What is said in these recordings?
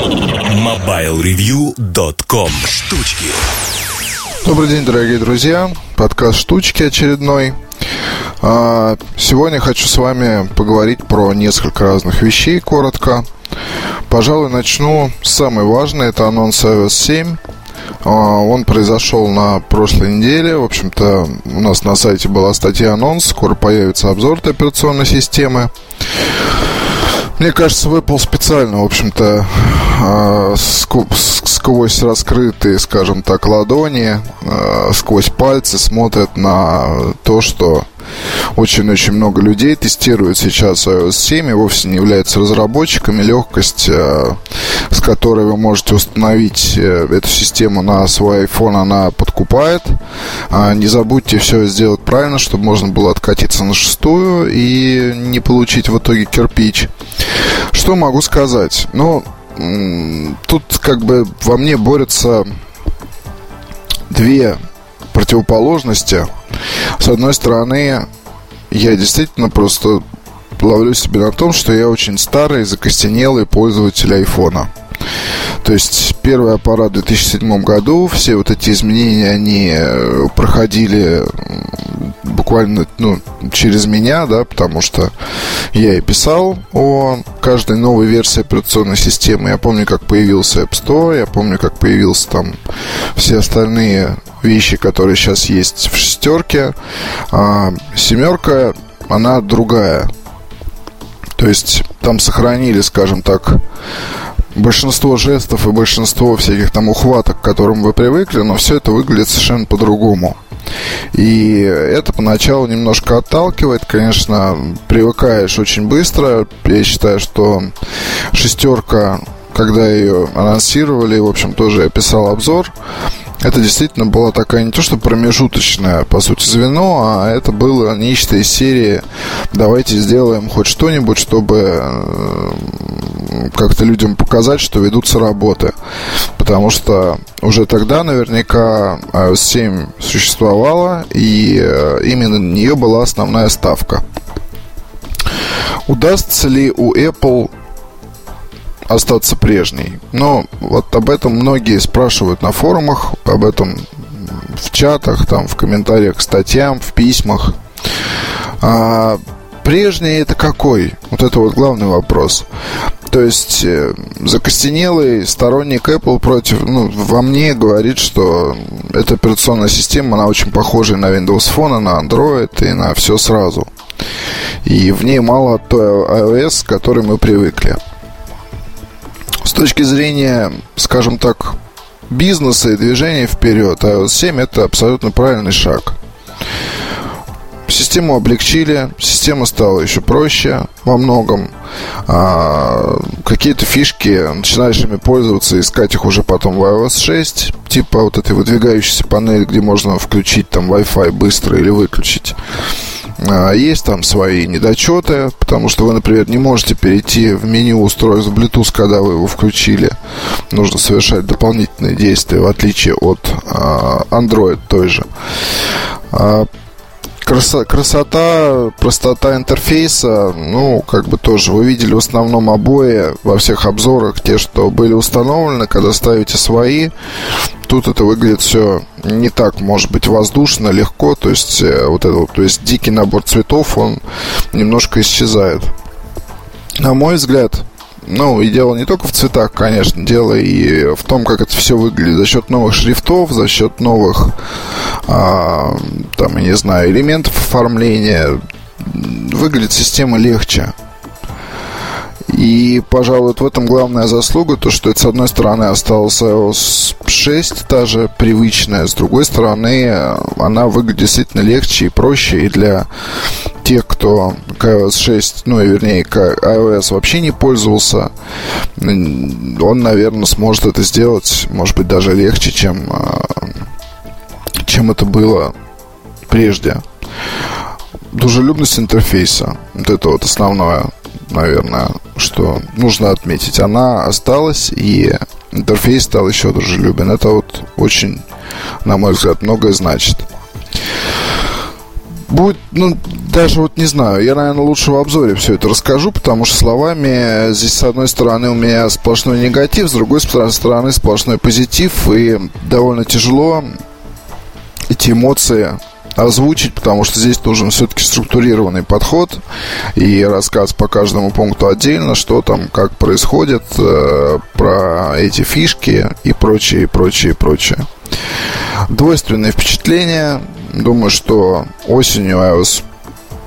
MobileReview.com Штучки Добрый день, дорогие друзья. Подкаст «Штучки» очередной. А, сегодня хочу с вами поговорить про несколько разных вещей коротко. Пожалуй, начну с самой важной. Это анонс iOS 7. А, он произошел на прошлой неделе. В общем-то, у нас на сайте была статья анонс. Скоро появится обзор этой операционной системы. Мне кажется, Apple специально, в общем-то, а, сквозь раскрытые, скажем так, ладони, а, сквозь пальцы смотрят на то, что очень-очень много людей тестируют сейчас iOS 7 и вовсе не являются разработчиками. Легкость, а, с которой вы можете установить э, эту систему на свой iPhone, она подкупает. Не забудьте все сделать правильно, чтобы можно было откатиться на шестую и не получить в итоге кирпич. Что могу сказать? Ну, тут как бы во мне борются две противоположности. С одной стороны, я действительно просто ловлю себя на том, что я очень старый, закостенелый пользователь айфона. То есть первый аппарат в 2007 году, все вот эти изменения, они э, проходили буквально ну, через меня, да, потому что я и писал о каждой новой версии операционной системы. Я помню, как появился App Store, я помню, как появился там все остальные вещи, которые сейчас есть в шестерке. А семерка, она другая. То есть там сохранили, скажем так, большинство жестов и большинство всяких там ухваток, к которым вы привыкли, но все это выглядит совершенно по-другому. И это поначалу немножко отталкивает, конечно, привыкаешь очень быстро. Я считаю, что шестерка, когда ее анонсировали, в общем, тоже я писал обзор, это действительно была такая не то что промежуточная, по сути, звено, а это было нечто из серии «давайте сделаем хоть что-нибудь, чтобы э, как-то людям показать, что ведутся работы». Потому что уже тогда наверняка iOS 7 существовала, и э, именно на нее была основная ставка. Удастся ли у Apple остаться прежней. Но вот об этом многие спрашивают на форумах, об этом в чатах, там, в комментариях к статьям, в письмах. А прежний это какой? Вот это вот главный вопрос. То есть э, закостенелый сторонник Apple против, ну, во мне говорит, что эта операционная система, она очень похожа на Windows Phone, на Android и на все сразу. И в ней мало той iOS, к которой мы привыкли. С точки зрения, скажем так, бизнеса и движения вперед, iOS 7 это абсолютно правильный шаг. Систему облегчили, система стала еще проще во многом. А, какие-то фишки, начинаешь ими пользоваться, искать их уже потом в iOS 6, типа вот этой выдвигающейся панели, где можно включить там Wi-Fi быстро или выключить. А, есть там свои недочеты, потому что вы, например, не можете перейти в меню устройств Bluetooth, когда вы его включили. Нужно совершать дополнительные действия, в отличие от а, Android той же. А, красота, простота интерфейса, ну, как бы тоже. Вы видели в основном обои во всех обзорах, те, что были установлены, когда ставите свои, тут это выглядит все не так, может быть, воздушно, легко, то есть э, вот это то есть дикий набор цветов, он немножко исчезает. На мой взгляд, ну, и дело не только в цветах, конечно, дело и в том, как это все выглядит. За счет новых шрифтов, за счет новых, а, там, я не знаю, элементов оформления, выглядит система легче. И, пожалуй, вот в этом главная заслуга, то, что это, с одной стороны, осталась iOS 6, та же привычная, с другой стороны, она выглядит действительно легче и проще, и для тех, кто к iOS 6, ну, и вернее, к iOS вообще не пользовался, он, наверное, сможет это сделать, может быть, даже легче, чем, а, чем это было прежде. Дружелюбность интерфейса. Вот это вот основное, наверное, что нужно отметить. Она осталась, и интерфейс стал еще дружелюбен. Это вот очень, на мой взгляд, многое значит. Будет, ну, даже вот не знаю, я, наверное, лучше в обзоре все это расскажу, потому что словами здесь, с одной стороны, у меня сплошной негатив, с другой стороны, сплошной позитив, и довольно тяжело эти эмоции озвучить, потому что здесь нужен все-таки структурированный подход и рассказ по каждому пункту отдельно, что там, как происходит, э, про эти фишки и прочее, прочее, прочее. Двойственные впечатления. Думаю, что осенью iOS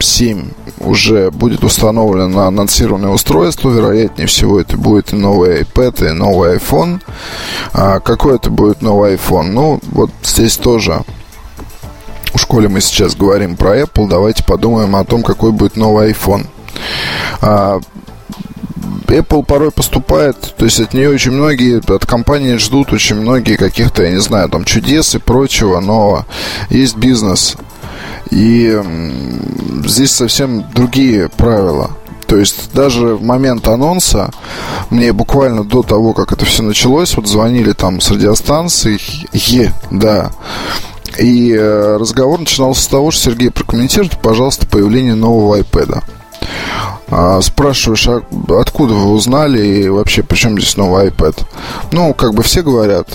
7 уже будет установлено на анонсированное устройство. Вероятнее всего, это будет и новый iPad, и новый iPhone. А какой это будет новый iPhone? Ну, вот здесь тоже в школе мы сейчас говорим про Apple, давайте подумаем о том, какой будет новый iPhone. А, Apple порой поступает, то есть от нее очень многие, от компании ждут очень многие каких-то, я не знаю, там чудес и прочего, но есть бизнес. И здесь совсем другие правила. То есть даже в момент анонса, мне буквально до того, как это все началось, вот звонили там с радиостанции, Е, да, и э, разговор начинался с того, что Сергей, прокомментируйте, пожалуйста, появление нового iPad. А, спрашиваешь, а откуда вы узнали и вообще, при чем здесь новый iPad? Ну, как бы все говорят,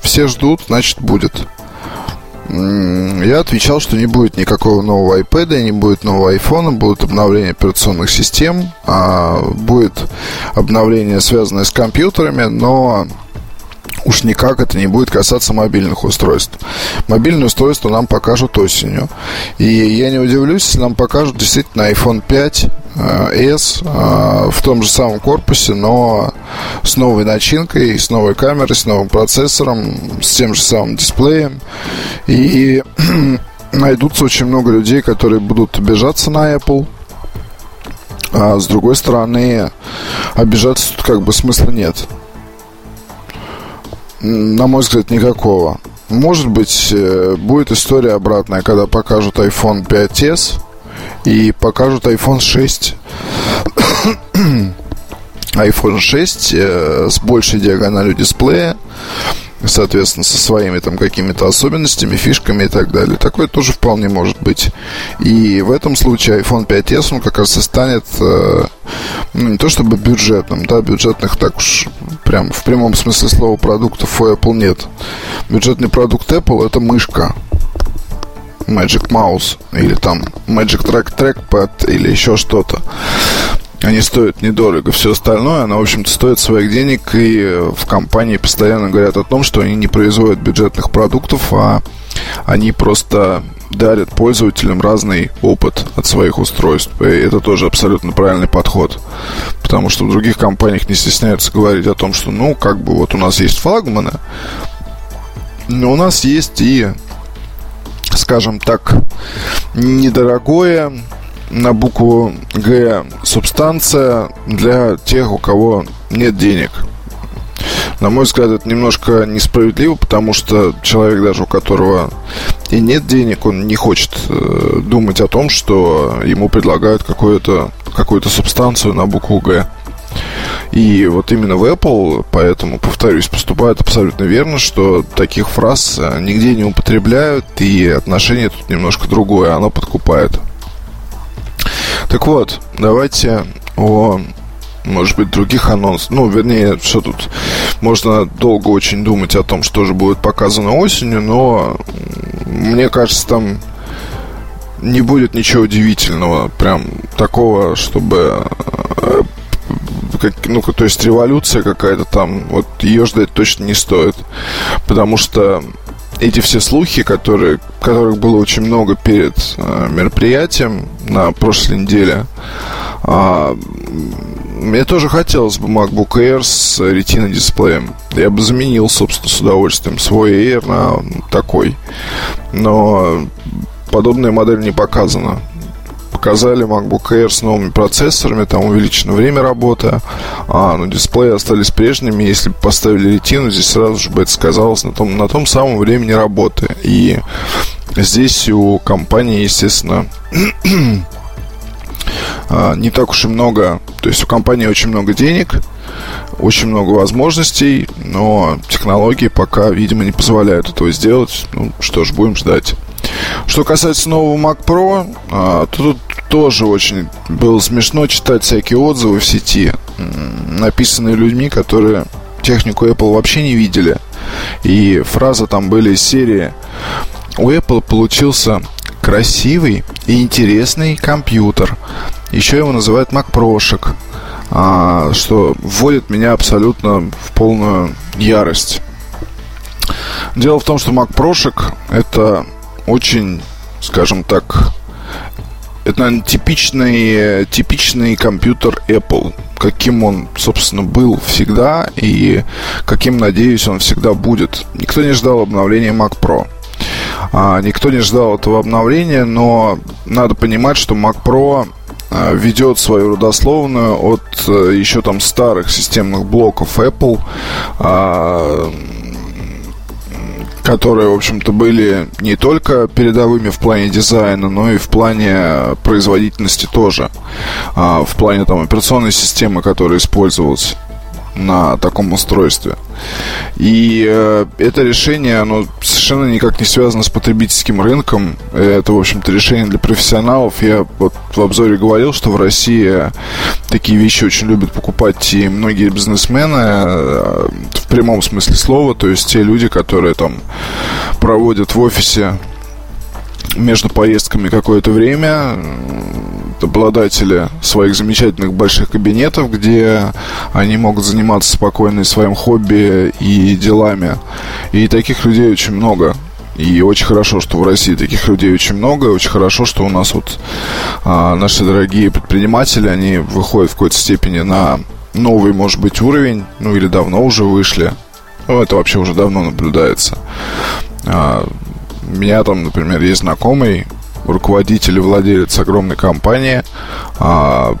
все ждут, значит будет. Я отвечал, что не будет никакого нового iPad, не будет нового iPhone, будет обновление операционных систем, а будет обновление, связанное с компьютерами, но уж никак это не будет касаться мобильных устройств. Мобильные устройства нам покажут осенью. И я не удивлюсь, если нам покажут действительно iPhone 5 э, S э, в том же самом корпусе, но с новой начинкой, с новой камерой, с новым процессором, с тем же самым дисплеем. И найдутся очень много людей, которые будут обижаться на Apple. А с другой стороны, обижаться тут как бы смысла нет на мой взгляд, никакого. Может быть, э, будет история обратная, когда покажут iPhone 5s и покажут iPhone 6. iPhone 6 э, с большей диагональю дисплея соответственно, со своими там какими-то особенностями, фишками и так далее. Такое тоже вполне может быть. И в этом случае iPhone 5s, он как раз и станет, э, ну, не то чтобы бюджетным, да, бюджетных так уж прям в прямом смысле слова продуктов у Apple нет. Бюджетный продукт Apple это мышка. Magic Mouse или там Magic Track Trackpad или еще что-то. Они стоят недорого. Все остальное, оно, в общем-то, стоит своих денег. И в компании постоянно говорят о том, что они не производят бюджетных продуктов, а они просто дарят пользователям разный опыт от своих устройств. И это тоже абсолютно правильный подход. Потому что в других компаниях не стесняются говорить о том, что, ну, как бы вот у нас есть флагманы, но у нас есть и, скажем так, недорогое на букву Г субстанция для тех, у кого нет денег. На мой взгляд, это немножко несправедливо, потому что человек, даже у которого и нет денег, он не хочет э, думать о том, что ему предлагают какую-то какую субстанцию на букву Г. И вот именно в Apple, поэтому, повторюсь, поступают абсолютно верно, что таких фраз э, нигде не употребляют, и отношение тут немножко другое, оно подкупает. Так вот, давайте о может быть, других анонсов. Ну, вернее, что тут? Можно долго очень думать о том, что же будет показано осенью, но мне кажется, там не будет ничего удивительного. Прям такого, чтобы э, как, ну, то есть революция какая-то там, вот ее ждать точно не стоит. Потому что эти все слухи, которые, которых было очень много перед э, мероприятием на прошлой неделе, э, мне тоже хотелось бы MacBook Air с Retina дисплеем. Я бы заменил, собственно, с удовольствием свой Air на такой. Но подобная модель не показана показали MacBook Air с новыми процессорами, там увеличено время работы, а, но дисплеи остались прежними. Если бы поставили ретину, здесь сразу же бы это сказалось на том, на том самом времени работы. И здесь у компании, естественно, а, не так уж и много, то есть у компании очень много денег, очень много возможностей, но технологии пока, видимо, не позволяют этого сделать. Ну, что ж, будем ждать. Что касается нового Mac Pro, а, то тут тоже очень было смешно читать всякие отзывы в сети, написанные людьми, которые технику Apple вообще не видели. И фразы там были из серии «У Apple получился красивый и интересный компьютер. Еще его называют Mac Прошек, а, что вводит меня абсолютно в полную ярость. Дело в том, что Mac Прошек это очень, скажем так, это, наверное, типичный, типичный компьютер Apple, каким он, собственно, был всегда и каким, надеюсь, он всегда будет. Никто не ждал обновления Mac Pro. А, никто не ждал этого обновления, но надо понимать, что Mac Pro а, ведет свою родословную от а, еще там старых системных блоков Apple. А, которые, в общем-то, были не только передовыми в плане дизайна, но и в плане производительности тоже. А, в плане там операционной системы, которая использовалась на таком устройстве. И э, это решение, оно совершенно никак не связано с потребительским рынком. Это, в общем-то, решение для профессионалов. Я вот в обзоре говорил, что в России такие вещи очень любят покупать и многие бизнесмены э, в прямом смысле слова, то есть те люди, которые там проводят в офисе между поездками какое-то время обладатели своих замечательных больших кабинетов, где они могут заниматься спокойно своим хобби и делами. И таких людей очень много. И очень хорошо, что в России таких людей очень много. Очень хорошо, что у нас вот а, наши дорогие предприниматели, они выходят в какой-то степени на новый, может быть, уровень, ну или давно уже вышли. Ну, это вообще уже давно наблюдается. А, меня там, например, есть знакомый, руководитель и владелец огромной компании, а,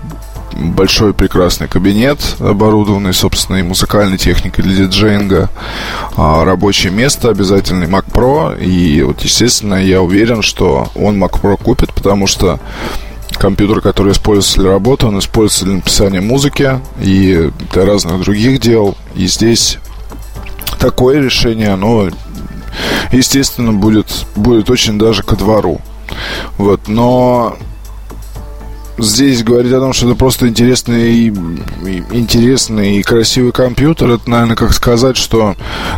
большой прекрасный кабинет, оборудованный собственной музыкальной техникой для диджеинга, а, рабочее место, обязательный Mac Pro. И вот, естественно, я уверен, что он Mac Pro купит, потому что компьютер, который используется для работы, он используется для написания музыки и для разных других дел. И здесь такое решение, оно, естественно, будет, будет очень даже ко двору. Вот, но здесь говорить о том, что это просто интересный, интересный и красивый компьютер, это, наверное, как сказать, что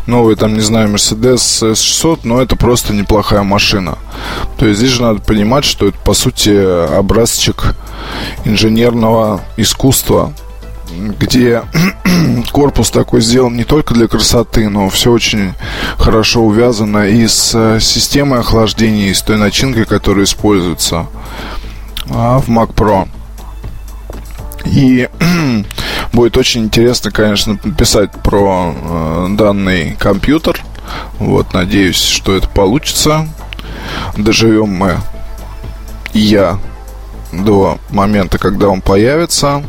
новый, там, не знаю, Mercedes S600, но это просто неплохая машина. То есть здесь же надо понимать, что это, по сути, образчик инженерного искусства, где корпус такой сделан не только для красоты, но все очень хорошо увязано и с э, системой охлаждения, и с той начинкой, которая используется а, в Mac Pro. И будет очень интересно, конечно, написать про э, данный компьютер. Вот, надеюсь, что это получится. Доживем мы и я до момента, когда он появится.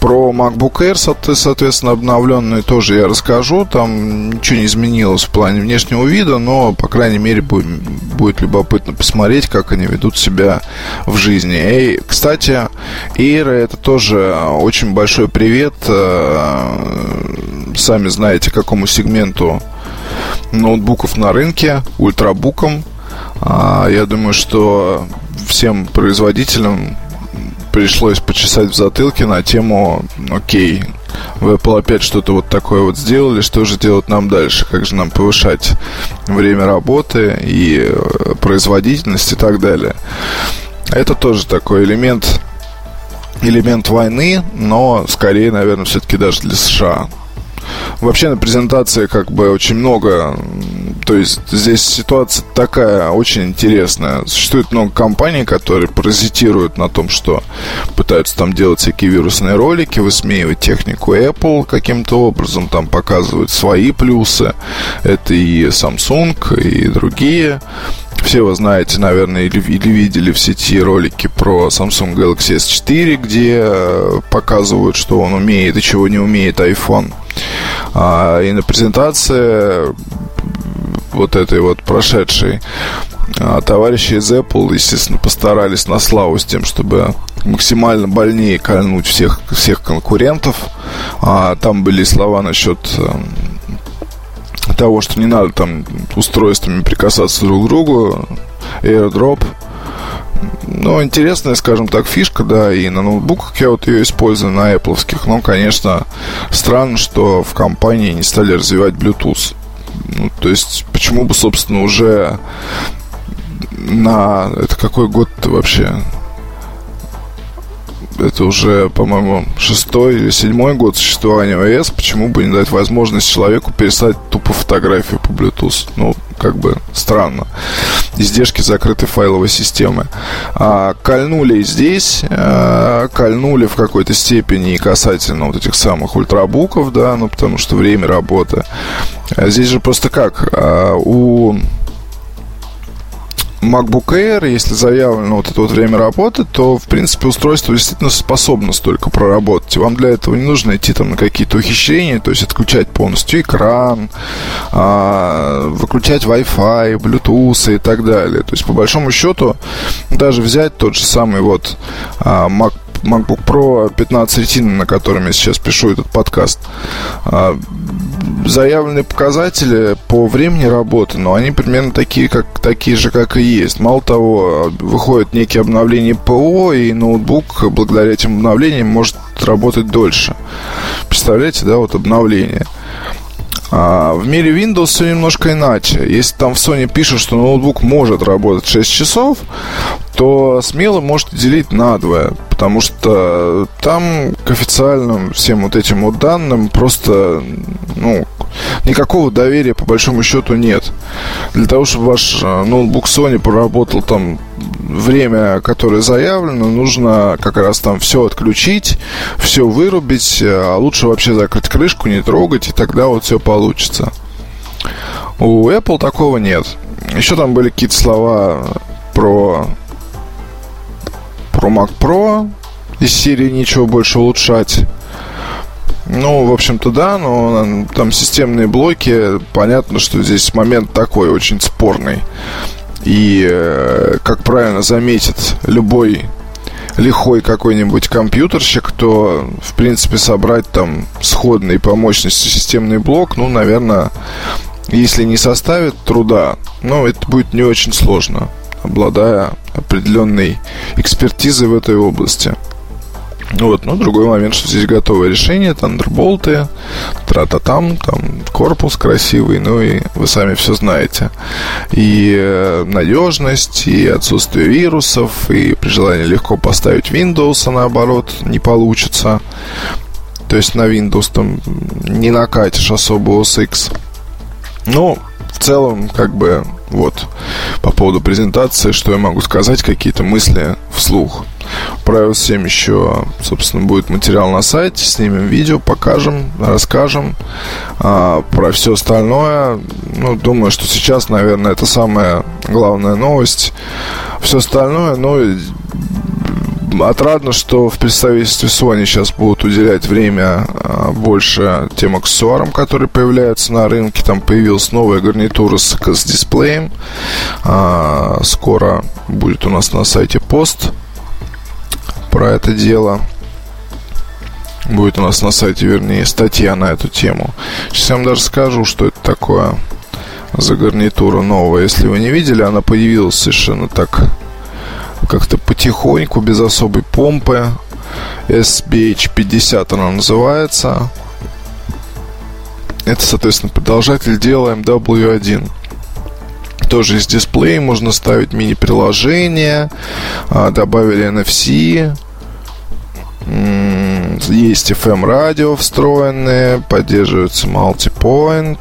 Про MacBook Air, соответственно, обновленный тоже я расскажу. Там ничего не изменилось в плане внешнего вида, но, по крайней мере, будет, будет любопытно посмотреть, как они ведут себя в жизни. И, кстати, Air это тоже очень большой привет. Э, сами знаете, какому сегменту ноутбуков на рынке, ультрабукам. А, я думаю, что всем производителям пришлось почесать в затылке на тему «Окей, в Apple опять что-то вот такое вот сделали, что же делать нам дальше? Как же нам повышать время работы и э, производительность и так далее?» Это тоже такой элемент элемент войны, но скорее, наверное, все-таки даже для США. Вообще на презентации как бы очень много то есть здесь ситуация такая очень интересная. Существует много компаний, которые паразитируют на том, что пытаются там делать всякие вирусные ролики, высмеивать технику Apple каким-то образом, там показывают свои плюсы. Это и Samsung, и другие. Все вы знаете, наверное, или, или видели в сети ролики про Samsung Galaxy S4, где э, показывают, что он умеет и чего не умеет iPhone. А, и на презентации вот этой вот прошедшей а, товарищи из Apple, естественно, постарались на славу с тем, чтобы максимально больнее кольнуть всех, всех конкурентов. А, там были слова насчет э, того, что не надо там устройствами прикасаться друг к другу. AirDrop. Ну, интересная, скажем так, фишка, да, и на ноутбуках я вот ее использую, на Apple. Но, конечно, странно, что в компании не стали развивать Bluetooth. Ну, то есть, почему бы, собственно, уже на... Это какой год вообще? Это уже, по-моему, шестой или седьмой год существования ОС, почему бы не дать возможность человеку переслать тупо фотографию по Bluetooth? Ну, как бы странно. Издержки закрытой файловой системы. А, кольнули здесь, а, кольнули в какой-то степени и касательно вот этих самых ультрабуков, да, ну, потому что время работы. А здесь же просто как? А, у MacBook Air, если заявлено вот это вот время работы, то, в принципе, устройство действительно способно столько проработать. Вам для этого не нужно идти там на какие-то ухищрения, то есть отключать полностью экран, а, выключать Wi-Fi, Bluetooth и так далее. То есть, по большому счету, даже взять тот же самый вот а, Mac MacBook Pro 15 Retina, на котором я сейчас пишу этот подкаст. А, заявленные показатели по времени работы, но они примерно такие, как, такие же, как и есть. Мало того, выходят некие обновления ПО, и ноутбук благодаря этим обновлениям может работать дольше. Представляете, да, вот обновление. А в мире Windows все немножко иначе. Если там в Sony пишут, что ноутбук может работать 6 часов, то смело можете делить на двое, потому что там к официальным всем вот этим вот данным просто, ну, никакого доверия по большому счету нет. Для того, чтобы ваш э, ноутбук Sony поработал там время, которое заявлено, нужно как раз там все отключить, все вырубить, а лучше вообще закрыть крышку, не трогать, и тогда вот все получится. У Apple такого нет. Еще там были какие-то слова про про Mac Pro из серии ничего больше улучшать. Ну, в общем-то, да, но там системные блоки, понятно, что здесь момент такой очень спорный. И, э, как правильно заметит любой лихой какой-нибудь компьютерщик, то, в принципе, собрать там сходный по мощности системный блок, ну, наверное, если не составит труда, ну, это будет не очень сложно, обладая определенной экспертизой в этой области. Вот, но другой момент, что здесь готовое решение, тандерболты, тра-та-там, там корпус красивый, ну и вы сами все знаете. И э, надежность, и отсутствие вирусов, и при желании легко поставить Windows, а наоборот, не получится. То есть на Windows там не накатишь особо OS X. Ну, в целом, как бы, вот, по поводу презентации, что я могу сказать, какие-то мысли вслух. IOS 7 еще, собственно, будет материал на сайте. Снимем видео, покажем, расскажем. А, про все остальное, ну, думаю, что сейчас, наверное, это самая главная новость. Все остальное, ну, отрадно, что в представительстве Sony сейчас будут уделять время а, больше тем аксессуарам, которые появляются на рынке. Там появилась новая гарнитура с, с дисплеем. А, скоро будет у нас на сайте пост про это дело. Будет у нас на сайте, вернее, статья на эту тему. Сейчас я вам даже скажу, что это такое за гарнитура новая. Если вы не видели, она появилась совершенно так как-то потихоньку, без особой помпы. SBH50 она называется. Это, соответственно, продолжатель дела MW1 тоже есть дисплей, можно ставить мини-приложения, а, добавили NFC, есть FM радио встроенные, поддерживается multipoint.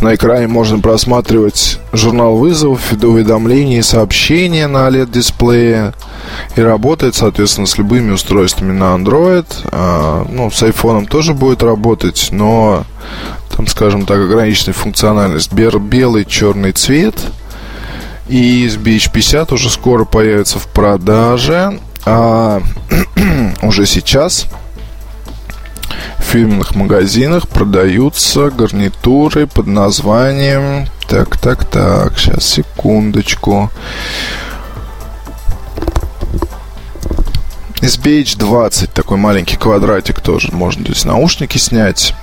На экране можно просматривать журнал вызовов, уведомления и сообщения на OLED-дисплее. И работает, соответственно, с любыми устройствами на Android. А, ну, с iPhone тоже будет работать, но там, скажем так, ограниченная функциональность. Белый, черный цвет. И SBH50 уже скоро появится в продаже. А уже сейчас в фирменных магазинах продаются гарнитуры под названием... Так, так, так, сейчас, секундочку. SBH20, такой маленький квадратик тоже. Можно здесь наушники снять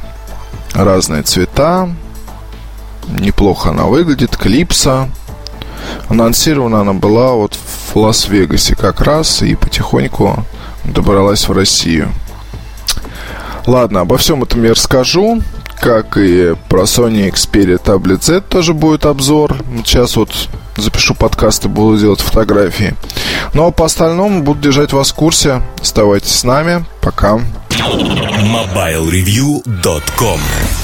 разные цвета. неплохо она выглядит. Клипса. Анонсирована она была вот в Лас-Вегасе как раз и потихоньку добралась в Россию. Ладно, обо всем этом я расскажу. Как и про Sony Xperia Tablet Z тоже будет обзор. Сейчас вот запишу подкасты, буду делать фотографии. Ну а по остальному буду держать вас в курсе. Оставайтесь с нами. Пока. MobileReview.com